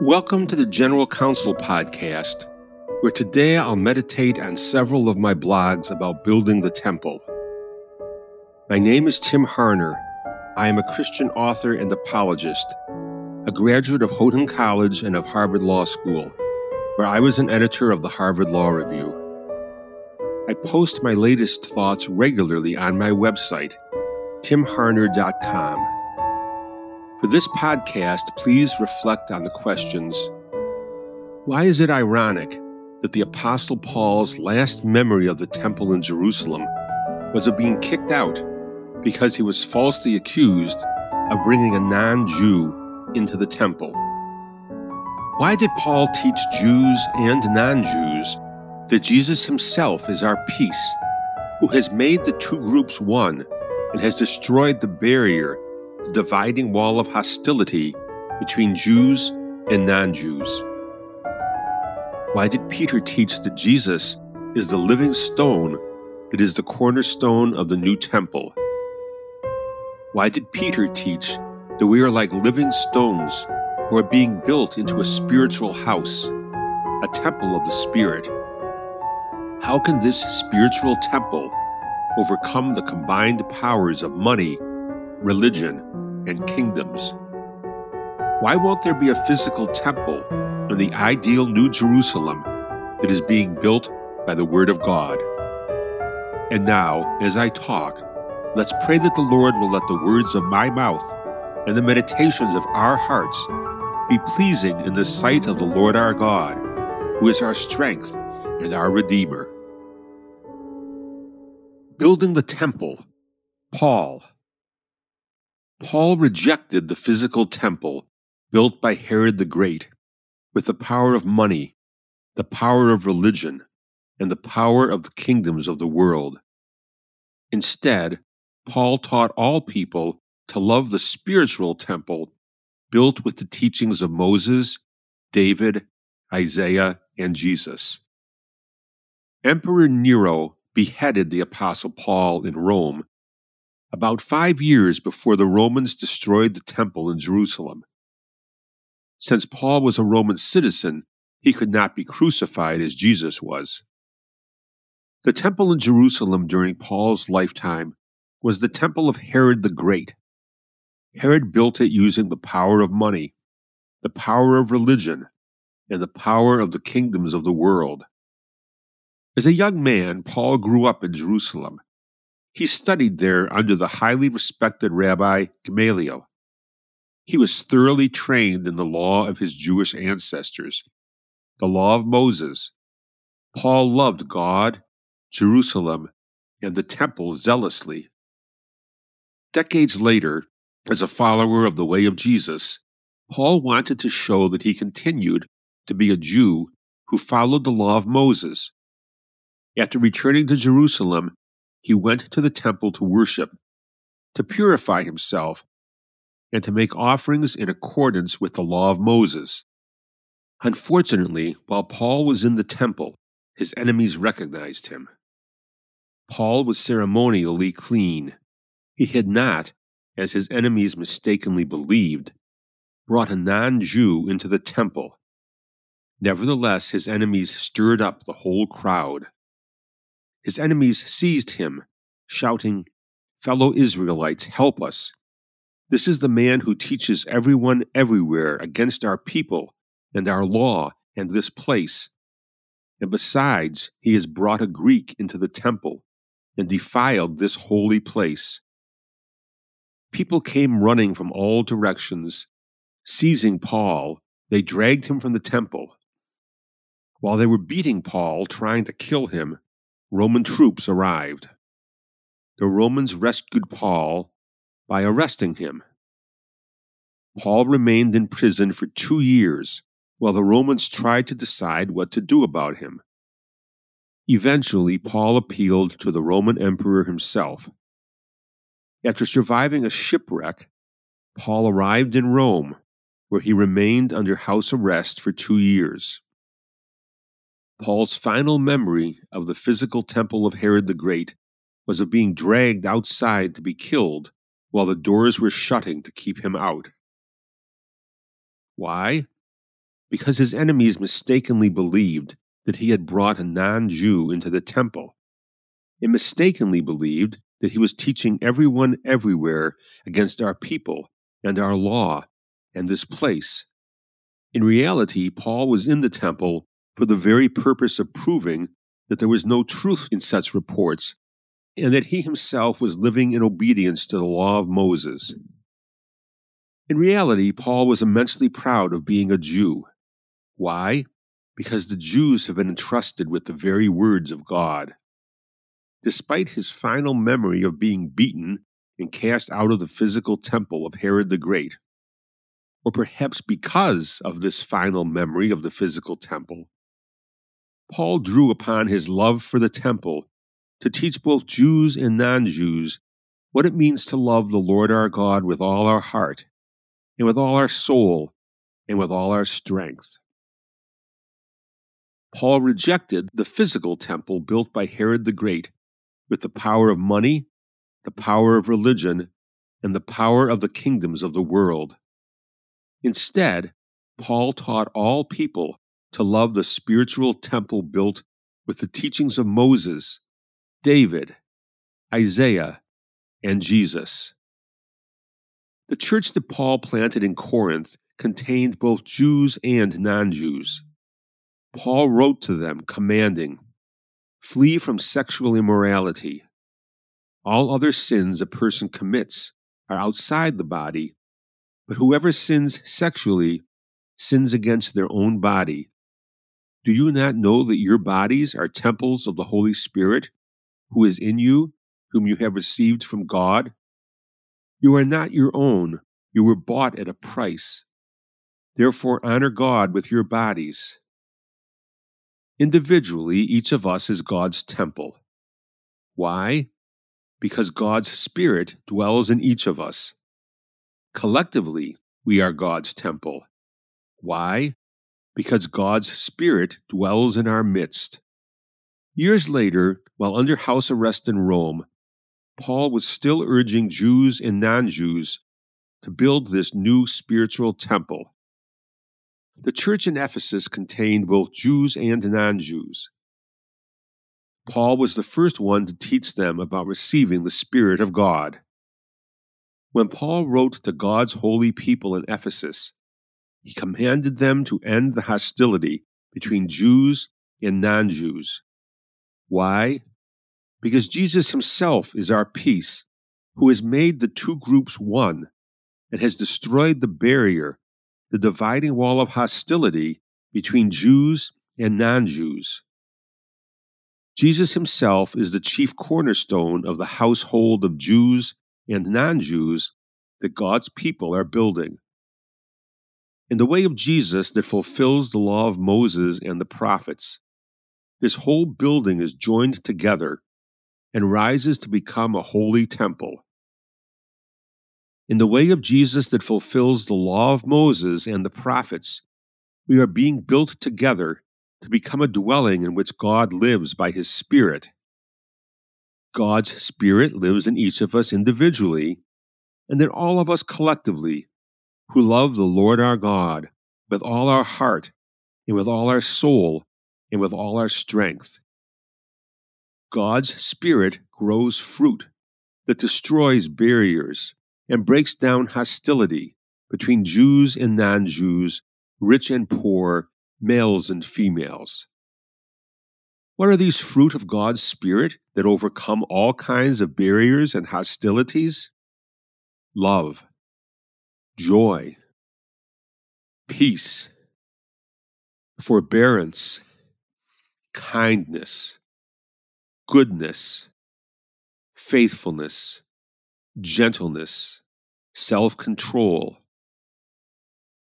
Welcome to the General Counsel Podcast, where today I'll meditate on several of my blogs about building the temple. My name is Tim Harner. I am a Christian author and apologist, a graduate of Houghton College and of Harvard Law School, where I was an editor of the Harvard Law Review. I post my latest thoughts regularly on my website, timharner.com. For this podcast, please reflect on the questions Why is it ironic that the Apostle Paul's last memory of the temple in Jerusalem was of being kicked out because he was falsely accused of bringing a non Jew into the temple? Why did Paul teach Jews and non Jews that Jesus himself is our peace, who has made the two groups one and has destroyed the barrier the dividing wall of hostility between Jews and non Jews. Why did Peter teach that Jesus is the living stone that is the cornerstone of the new temple? Why did Peter teach that we are like living stones who are being built into a spiritual house, a temple of the Spirit? How can this spiritual temple overcome the combined powers of money, religion, and kingdoms. Why won't there be a physical temple in the ideal New Jerusalem that is being built by the Word of God? And now, as I talk, let's pray that the Lord will let the words of my mouth and the meditations of our hearts be pleasing in the sight of the Lord our God, who is our strength and our Redeemer. Building the temple, Paul. Paul rejected the physical temple built by Herod the Great with the power of money, the power of religion, and the power of the kingdoms of the world. Instead, Paul taught all people to love the spiritual temple built with the teachings of Moses, David, Isaiah, and Jesus. Emperor Nero beheaded the Apostle Paul in Rome about five years before the Romans destroyed the temple in Jerusalem. Since Paul was a Roman citizen, he could not be crucified as Jesus was. The temple in Jerusalem during Paul's lifetime was the temple of Herod the Great. Herod built it using the power of money, the power of religion, and the power of the kingdoms of the world. As a young man, Paul grew up in Jerusalem he studied there under the highly respected Rabbi Gamaliel. He was thoroughly trained in the law of his Jewish ancestors, the law of Moses. Paul loved God, Jerusalem, and the temple zealously. Decades later, as a follower of the way of Jesus, Paul wanted to show that he continued to be a Jew who followed the law of Moses. After returning to Jerusalem, he went to the temple to worship, to purify himself, and to make offerings in accordance with the law of Moses. Unfortunately, while Paul was in the temple, his enemies recognized him. Paul was ceremonially clean. He had not, as his enemies mistakenly believed, brought a non Jew into the temple. Nevertheless, his enemies stirred up the whole crowd. His enemies seized him, shouting, Fellow Israelites, help us. This is the man who teaches everyone everywhere against our people and our law and this place. And besides, he has brought a Greek into the temple and defiled this holy place. People came running from all directions. Seizing Paul, they dragged him from the temple. While they were beating Paul, trying to kill him, Roman troops arrived. The Romans rescued Paul by arresting him. Paul remained in prison for two years while the Romans tried to decide what to do about him. Eventually, Paul appealed to the Roman emperor himself. After surviving a shipwreck, Paul arrived in Rome, where he remained under house arrest for two years. Paul's final memory of the physical temple of Herod the Great was of being dragged outside to be killed while the doors were shutting to keep him out. Why? because his enemies mistakenly believed that he had brought a non Jew into the temple, and mistakenly believed that he was teaching everyone everywhere against our people and our law and this place. In reality, Paul was in the temple for the very purpose of proving that there was no truth in such reports and that he himself was living in obedience to the law of Moses. In reality, Paul was immensely proud of being a Jew. Why? Because the Jews have been entrusted with the very words of God. Despite his final memory of being beaten and cast out of the physical temple of Herod the Great, or perhaps because of this final memory of the physical temple, Paul drew upon his love for the temple to teach both Jews and non Jews what it means to love the Lord our God with all our heart, and with all our soul, and with all our strength. Paul rejected the physical temple built by Herod the Great with the power of money, the power of religion, and the power of the kingdoms of the world. Instead, Paul taught all people to love the spiritual temple built with the teachings of Moses, David, Isaiah, and Jesus. The church that Paul planted in Corinth contained both Jews and non Jews. Paul wrote to them commanding, Flee from sexual immorality. All other sins a person commits are outside the body, but whoever sins sexually sins against their own body. Do you not know that your bodies are temples of the Holy Spirit, who is in you, whom you have received from God? You are not your own, you were bought at a price. Therefore, honor God with your bodies. Individually, each of us is God's temple. Why? Because God's Spirit dwells in each of us. Collectively, we are God's temple. Why? Because God's Spirit dwells in our midst. Years later, while under house arrest in Rome, Paul was still urging Jews and non Jews to build this new spiritual temple. The church in Ephesus contained both Jews and non Jews. Paul was the first one to teach them about receiving the Spirit of God. When Paul wrote to God's holy people in Ephesus, he commanded them to end the hostility between Jews and non Jews. Why? Because Jesus himself is our peace, who has made the two groups one and has destroyed the barrier the dividing wall of hostility between Jews and non Jews. Jesus himself is the chief cornerstone of the household of Jews and non Jews that God's people are building. In the way of Jesus that fulfills the law of Moses and the prophets, this whole building is joined together and rises to become a holy temple. In the way of Jesus that fulfills the law of Moses and the prophets, we are being built together to become a dwelling in which God lives by his Spirit. God's Spirit lives in each of us individually, and in all of us collectively, who love the Lord our God with all our heart, and with all our soul, and with all our strength. God's Spirit grows fruit that destroys barriers and breaks down hostility between Jews and non Jews, rich and poor, males and females. What are these fruit of God's Spirit that overcome all kinds of barriers and hostilities? Love, joy, peace, forbearance, kindness, goodness, faithfulness, gentleness, self control.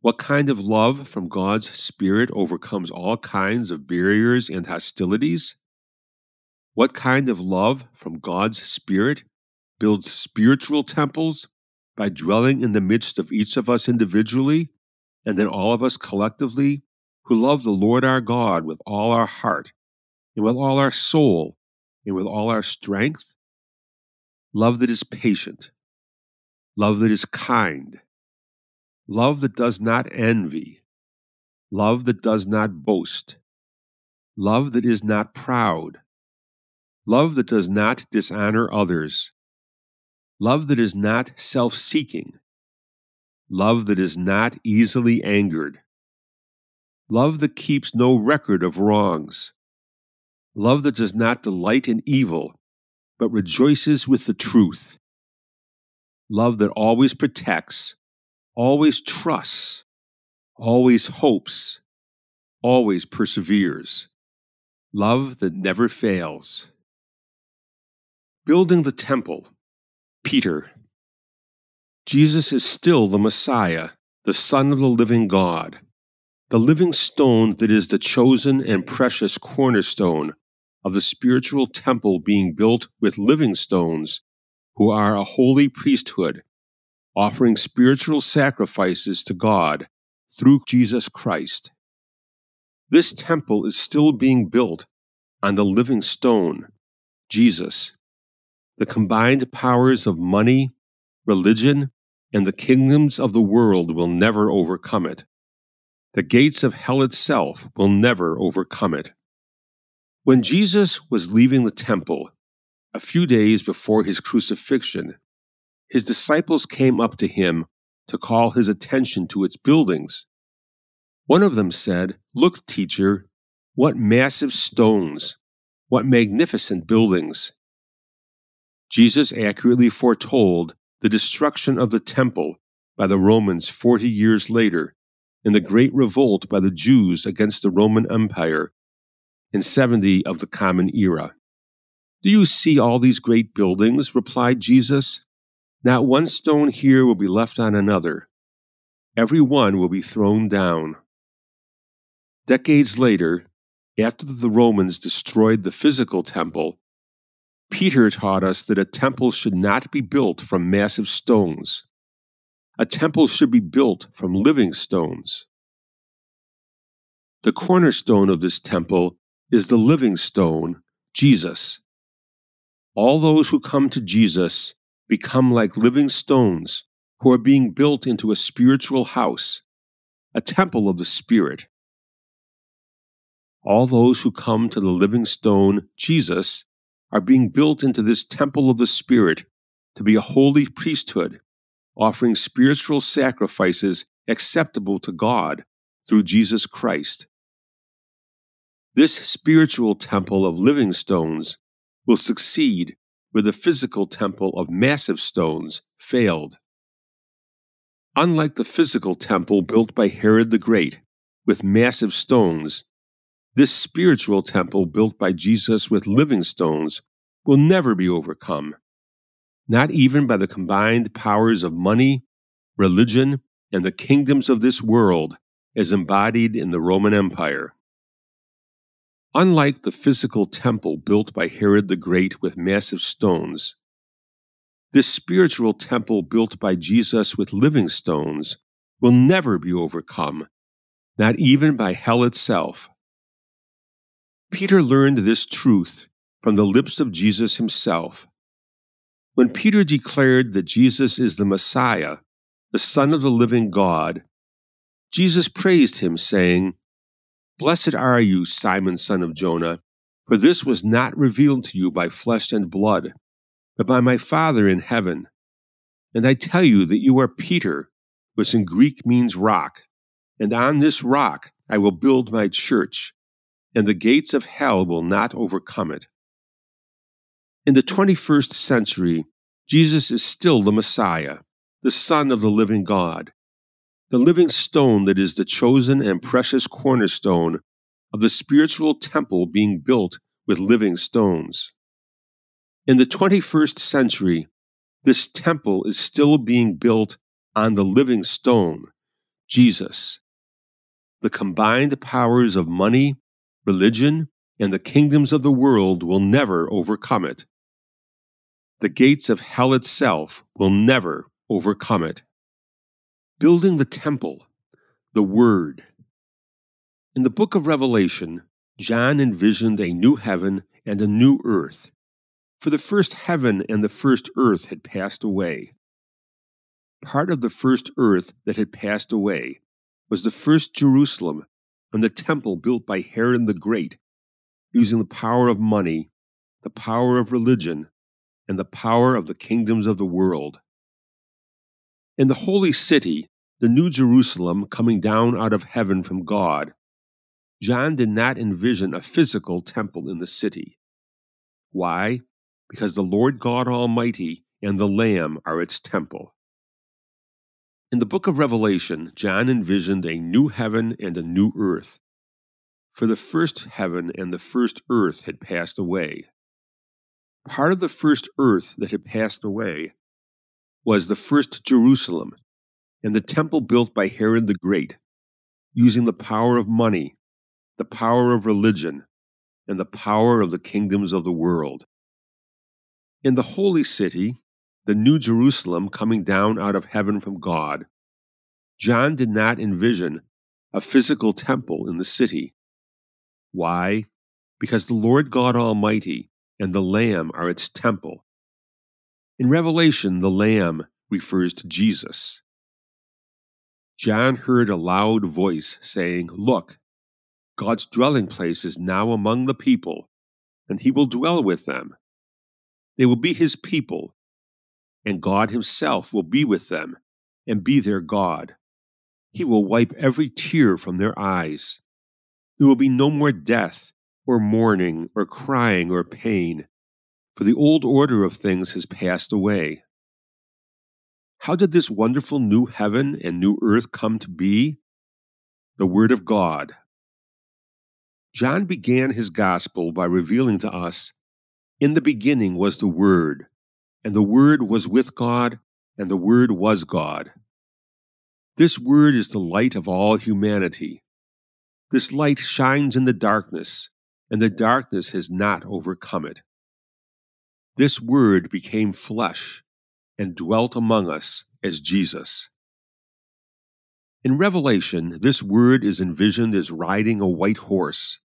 What kind of love from God's Spirit overcomes all kinds of barriers and hostilities? What kind of love from God's Spirit builds spiritual temples by dwelling in the midst of each of us individually and then all of us collectively who love the Lord our God with all our heart and with all our soul and with all our strength? love that is patient, love that is kind, love that does not envy, love that does not boast, love that is not proud, love that does not dishonor others, love that is not self seeking, love that is not easily angered, love that keeps no record of wrongs, love that does not delight in evil, but rejoices with the truth, love that always protects, always trusts, always hopes, always perseveres, love that never fails. Building the temple, Peter. Jesus is still the Messiah, the Son of the living God, the living stone that is the chosen and precious cornerstone of the spiritual temple being built with living stones who are a holy priesthood, offering spiritual sacrifices to God through Jesus Christ. This temple is still being built on the living stone, Jesus. The combined powers of money, religion, and the kingdoms of the world will never overcome it. The gates of hell itself will never overcome it. When Jesus was leaving the temple, a few days before his crucifixion, his disciples came up to him to call his attention to its buildings. One of them said, Look, teacher, what massive stones, what magnificent buildings. Jesus accurately foretold the destruction of the temple by the Romans 40 years later and the great revolt by the Jews against the Roman Empire in 70 of the Common Era. Do you see all these great buildings? replied Jesus. Not one stone here will be left on another. Every one will be thrown down. Decades later, after the Romans destroyed the physical temple, Peter taught us that a temple should not be built from massive stones. A temple should be built from living stones. The cornerstone of this temple is the living stone, Jesus. All those who come to Jesus become like living stones who are being built into a spiritual house, a temple of the Spirit. All those who come to the living stone, Jesus, are being built into this temple of the Spirit to be a holy priesthood, offering spiritual sacrifices acceptable to God through Jesus Christ. This spiritual temple of living stones will succeed where the physical temple of massive stones failed. Unlike the physical temple built by Herod the Great with massive stones, this spiritual temple built by Jesus with living stones will never be overcome, not even by the combined powers of money, religion, and the kingdoms of this world as embodied in the Roman Empire. Unlike the physical temple built by Herod the Great with massive stones, this spiritual temple built by Jesus with living stones will never be overcome, not even by hell itself. Peter learned this truth from the lips of Jesus himself. When Peter declared that Jesus is the Messiah, the Son of the living God, Jesus praised him, saying, Blessed are you, Simon, son of Jonah, for this was not revealed to you by flesh and blood, but by my Father in heaven. And I tell you that you are Peter, which in Greek means rock, and on this rock I will build my church, and the gates of hell will not overcome it. In the 21st century, Jesus is still the Messiah, the Son of the living God, the living stone that is the chosen and precious cornerstone of the spiritual temple being built with living stones. In the 21st century, this temple is still being built on the living stone, Jesus. The combined powers of money, religion, and the kingdoms of the world will never overcome it. The gates of hell itself will never overcome it building the temple, the Word. In the book of Revelation, John envisioned a new heaven and a new earth, for the first heaven and the first earth had passed away. Part of the first earth that had passed away was the first Jerusalem and the temple built by Herod the Great, using the power of money, the power of religion, and the power of the kingdoms of the world. In the holy city, the New Jerusalem coming down out of heaven from God, John did not envision a physical temple in the city. Why? Because the Lord God Almighty and the Lamb are its temple. In the book of Revelation, John envisioned a new heaven and a new earth. For the first heaven and the first earth had passed away. Part of the first earth that had passed away was the first Jerusalem and the temple built by Herod the Great, using the power of money, the power of religion, and the power of the kingdoms of the world. In the holy city, the New Jerusalem coming down out of heaven from God, John did not envision a physical temple in the city. Why? Because the Lord God Almighty and the Lamb are its temple. In Revelation, the Lamb refers to Jesus. John heard a loud voice saying, Look, God's dwelling place is now among the people, and he will dwell with them. They will be his people, and God Himself will be with them and be their God. He will wipe every tear from their eyes. There will be no more death, or mourning, or crying, or pain, for the old order of things has passed away. How did this wonderful new heaven and new earth come to be? The Word of God. John began his gospel by revealing to us In the beginning was the Word, and the Word was with God, and the Word was God. This Word is the light of all humanity. This light shines in the darkness, and the darkness has not overcome it. This Word became flesh and dwelt among us as Jesus. In Revelation, this Word is envisioned as riding a white horse.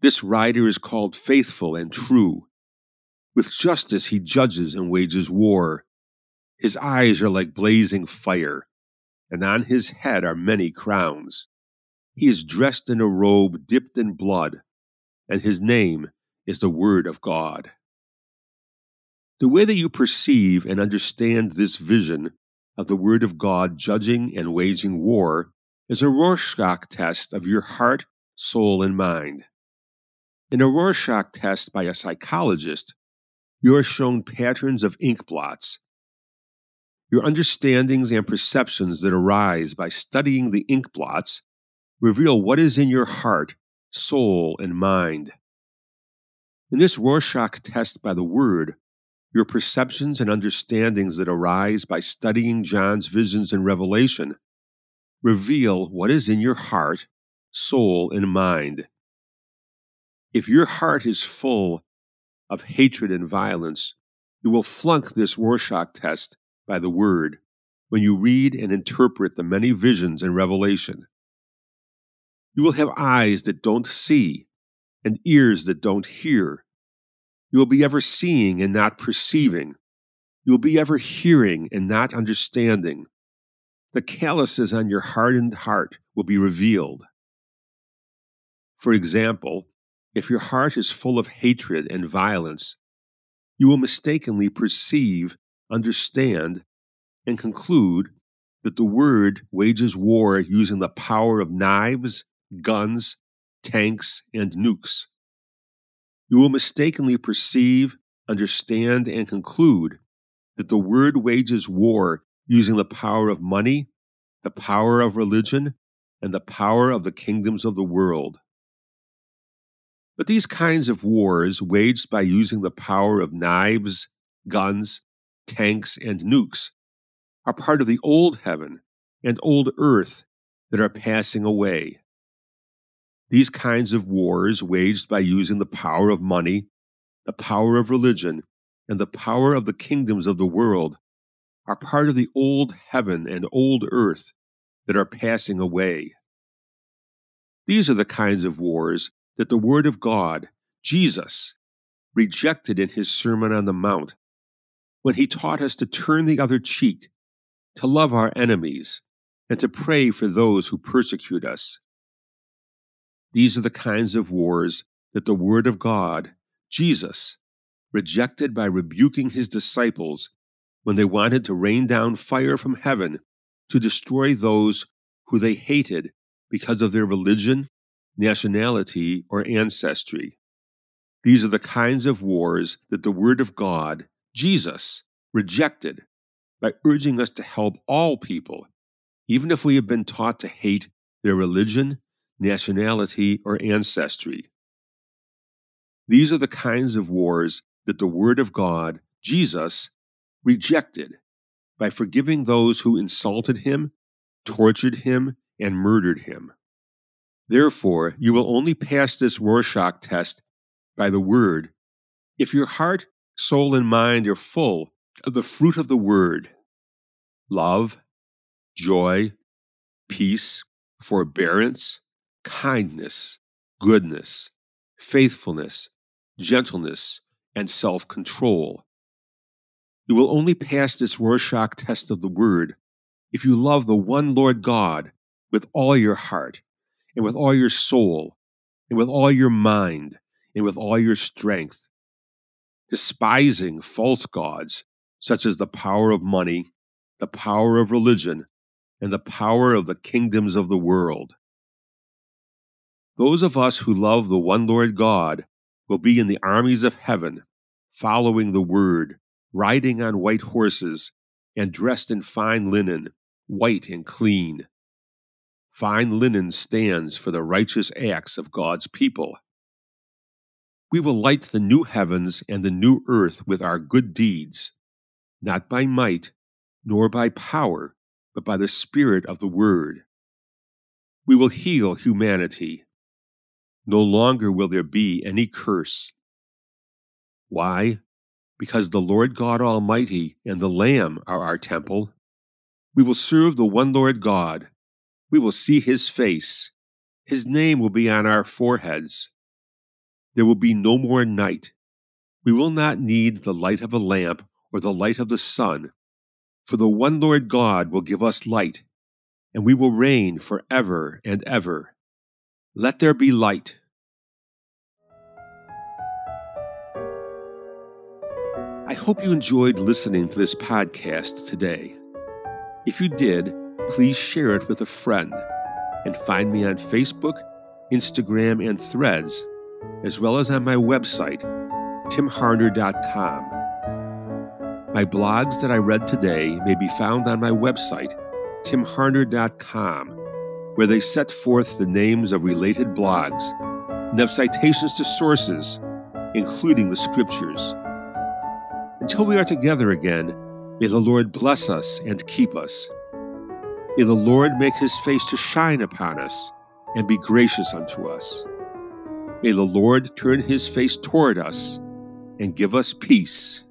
This rider is called faithful and true with justice he judges and wages war. His eyes are like blazing fire, and on his head are many crowns. He is dressed in a robe dipped in blood, and his name is the Word of God. The way that you perceive and understand this vision of the Word of God judging and waging war is a Rorschach test of your heart, soul, and mind. In a Rorschach test by a psychologist, you are shown patterns of ink blots. Your understandings and perceptions that arise by studying the ink blots reveal what is in your heart, soul, and mind. In this Rorschach test by the Word, your perceptions and understandings that arise by studying John's visions and revelation reveal what is in your heart, soul, and mind. If your heart is full of hatred and violence, you will flunk this Rorschach test by the word when you read and interpret the many visions and revelation. You will have eyes that don't see and ears that don't hear. You will be ever seeing and not perceiving. You will be ever hearing and not understanding. The calluses on your hardened heart will be revealed. For example, if your heart is full of hatred and violence, you will mistakenly perceive, understand, and conclude that the word wages war using the power of knives, guns, tanks, and nukes. You will mistakenly perceive, understand, and conclude that the word wages war using the power of money, the power of religion, and the power of the kingdoms of the world. But these kinds of wars, waged by using the power of knives, guns, tanks, and nukes, are part of the old heaven and old earth that are passing away. These kinds of wars, waged by using the power of money, the power of religion, and the power of the kingdoms of the world, are part of the old heaven and old earth that are passing away. These are the kinds of wars that the Word of God, Jesus, rejected in his Sermon on the Mount when he taught us to turn the other cheek, to love our enemies, and to pray for those who persecute us. These are the kinds of wars that the Word of God, Jesus, rejected by rebuking his disciples when they wanted to rain down fire from heaven to destroy those who they hated because of their religion, nationality, or ancestry. These are the kinds of wars that the Word of God, Jesus, rejected by urging us to help all people, even if we have been taught to hate their religion, nationality, or ancestry. These are the kinds of wars that the Word of God, Jesus, rejected by forgiving those who insulted him, tortured him, and murdered him. Therefore, you will only pass this Rorschach test by the Word if your heart, soul, and mind are full of the fruit of the Word love, joy, peace, forbearance, kindness, goodness, faithfulness, gentleness, and self control. You will only pass this Rorschach test of the Word if you love the one Lord God with all your heart, and with all your soul, and with all your mind, and with all your strength, despising false gods such as the power of money, the power of religion, and the power of the kingdoms of the world. Those of us who love the one Lord God will be in the armies of heaven, following the word, riding on white horses, and dressed in fine linen, white and clean. Fine linen stands for the righteous acts of God's people. We will light the new heavens and the new earth with our good deeds, not by might, nor by power, but by the Spirit of the Word. We will heal humanity. No longer will there be any curse. Why? Because the Lord God Almighty and the Lamb are our temple. We will serve the one Lord God. We will see his face. His name will be on our foreheads. There will be no more night. We will not need the light of a lamp or the light of the sun, for the one Lord God will give us light, and we will reign for ever and ever. Let there be light. I hope you enjoyed listening to this podcast today. If you did, please share it with a friend and find me on Facebook, Instagram, and Threads, as well as on my website, timharner.com. My blogs that I read today may be found on my website, timharner.com, where they set forth the names of related blogs and have citations to sources, including the scriptures. Until we are together again, may the Lord bless us and keep us. May the Lord make his face to shine upon us and be gracious unto us. May the Lord turn his face toward us and give us peace.